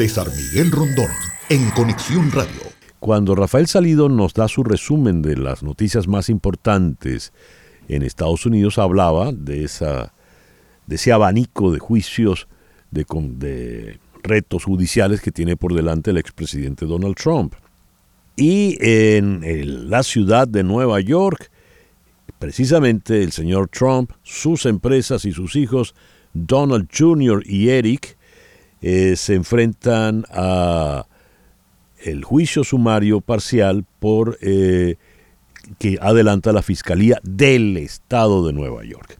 César Miguel Rondón, en Conexión Radio. Cuando Rafael Salido nos da su resumen de las noticias más importantes en Estados Unidos, hablaba de, esa, de ese abanico de juicios, de, de retos judiciales que tiene por delante el expresidente Donald Trump. Y en la ciudad de Nueva York, precisamente el señor Trump, sus empresas y sus hijos, Donald Jr. y Eric, eh, se enfrentan a el juicio sumario parcial por eh, que adelanta la Fiscalía del Estado de Nueva York.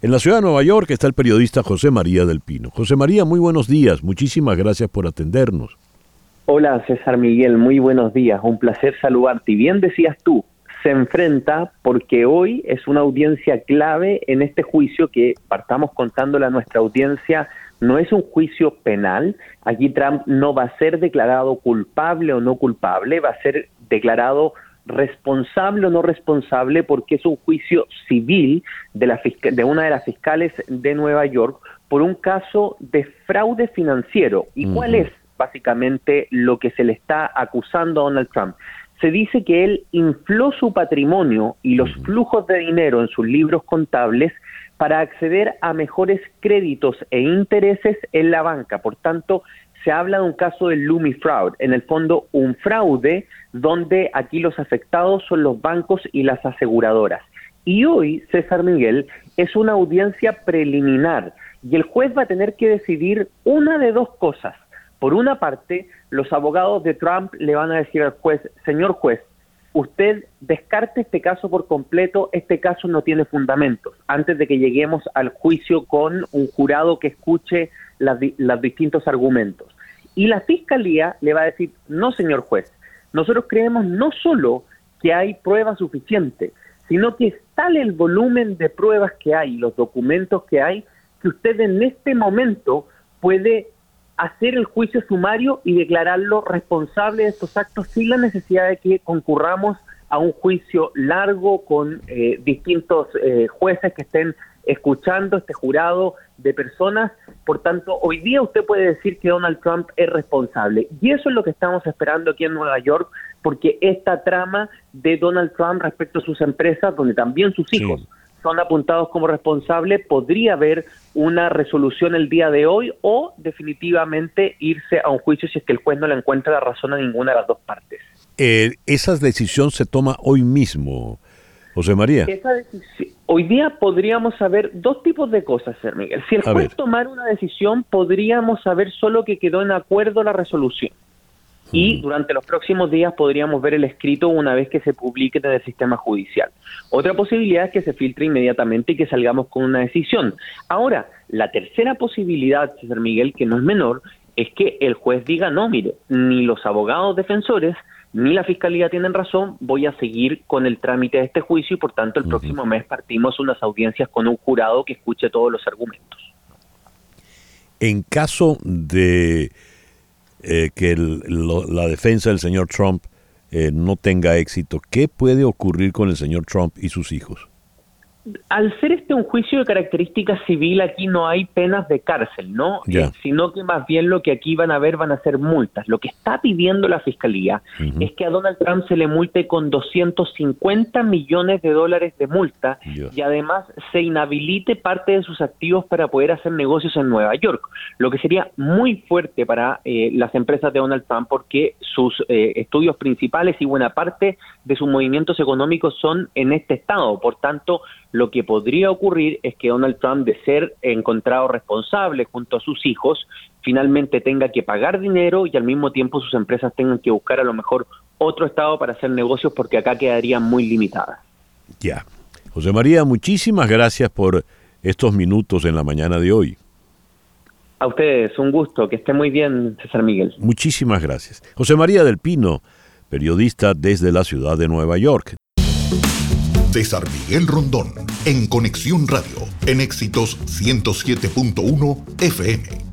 En la ciudad de Nueva York está el periodista José María del Pino. José María, muy buenos días. Muchísimas gracias por atendernos. Hola César Miguel, muy buenos días. Un placer saludarte. Y bien decías tú, se enfrenta porque hoy es una audiencia clave en este juicio que partamos contándole a nuestra audiencia. No es un juicio penal. Aquí Trump no va a ser declarado culpable o no culpable, va a ser declarado responsable o no responsable porque es un juicio civil de, la, de una de las fiscales de Nueva York por un caso de fraude financiero. ¿Y cuál es básicamente lo que se le está acusando a Donald Trump? Se dice que él infló su patrimonio y los flujos de dinero en sus libros contables para acceder a mejores créditos e intereses en la banca. Por tanto, se habla de un caso de Lumi Fraud, en el fondo un fraude donde aquí los afectados son los bancos y las aseguradoras. Y hoy, César Miguel, es una audiencia preliminar y el juez va a tener que decidir una de dos cosas. Por una parte, los abogados de Trump le van a decir al juez, señor juez, usted descarte este caso por completo, este caso no tiene fundamentos, antes de que lleguemos al juicio con un jurado que escuche los distintos argumentos. Y la fiscalía le va a decir, no, señor juez, nosotros creemos no solo que hay pruebas suficientes, sino que es tal el volumen de pruebas que hay, los documentos que hay, que usted en este momento puede hacer el juicio sumario y declararlo responsable de estos actos sin la necesidad de que concurramos a un juicio largo con eh, distintos eh, jueces que estén escuchando este jurado de personas. Por tanto, hoy día usted puede decir que Donald Trump es responsable. Y eso es lo que estamos esperando aquí en Nueva York, porque esta trama de Donald Trump respecto a sus empresas, donde también sus hijos son apuntados como responsables, podría haber una resolución el día de hoy o definitivamente irse a un juicio si es que el juez no le encuentra la razón a ninguna de las dos partes. Eh, esa decisión se toma hoy mismo, José María. hoy día podríamos saber dos tipos de cosas, Ser Miguel. Si el juez tomara una decisión, podríamos saber solo que quedó en acuerdo la resolución y durante los próximos días podríamos ver el escrito una vez que se publique en el sistema judicial. Otra posibilidad es que se filtre inmediatamente y que salgamos con una decisión. Ahora, la tercera posibilidad, César Miguel, que no es menor, es que el juez diga, no, mire, ni los abogados defensores ni la fiscalía tienen razón, voy a seguir con el trámite de este juicio y por tanto el próximo mes partimos unas audiencias con un jurado que escuche todos los argumentos. En caso de eh, que la defensa del señor Trump eh, no tenga éxito, ¿qué puede ocurrir con el señor Trump y sus hijos? Al ser este un juicio de característica civil, aquí no hay penas de cárcel, ¿no? Eh, sino que más bien lo que aquí van a ver van a ser multas. Lo que está pidiendo la fiscalía es que a Donald Trump se le multe con 250 millones de dólares de multa y además se inhabilite parte de sus activos para poder hacer negocios en Nueva York, lo que sería muy fuerte para eh, las empresas de Donald Trump porque sus eh, estudios principales y buena parte de sus movimientos económicos son en este estado. Por tanto, lo que podría ocurrir es que Donald Trump, de ser encontrado responsable junto a sus hijos, finalmente tenga que pagar dinero y al mismo tiempo sus empresas tengan que buscar a lo mejor otro estado para hacer negocios porque acá quedarían muy limitadas. Ya. José María, muchísimas gracias por estos minutos en la mañana de hoy. A ustedes, un gusto, que esté muy bien, César Miguel. Muchísimas gracias. José María del Pino, periodista desde la ciudad de Nueva York. César Miguel Rondón, en Conexión Radio, en Éxitos 107.1 FM.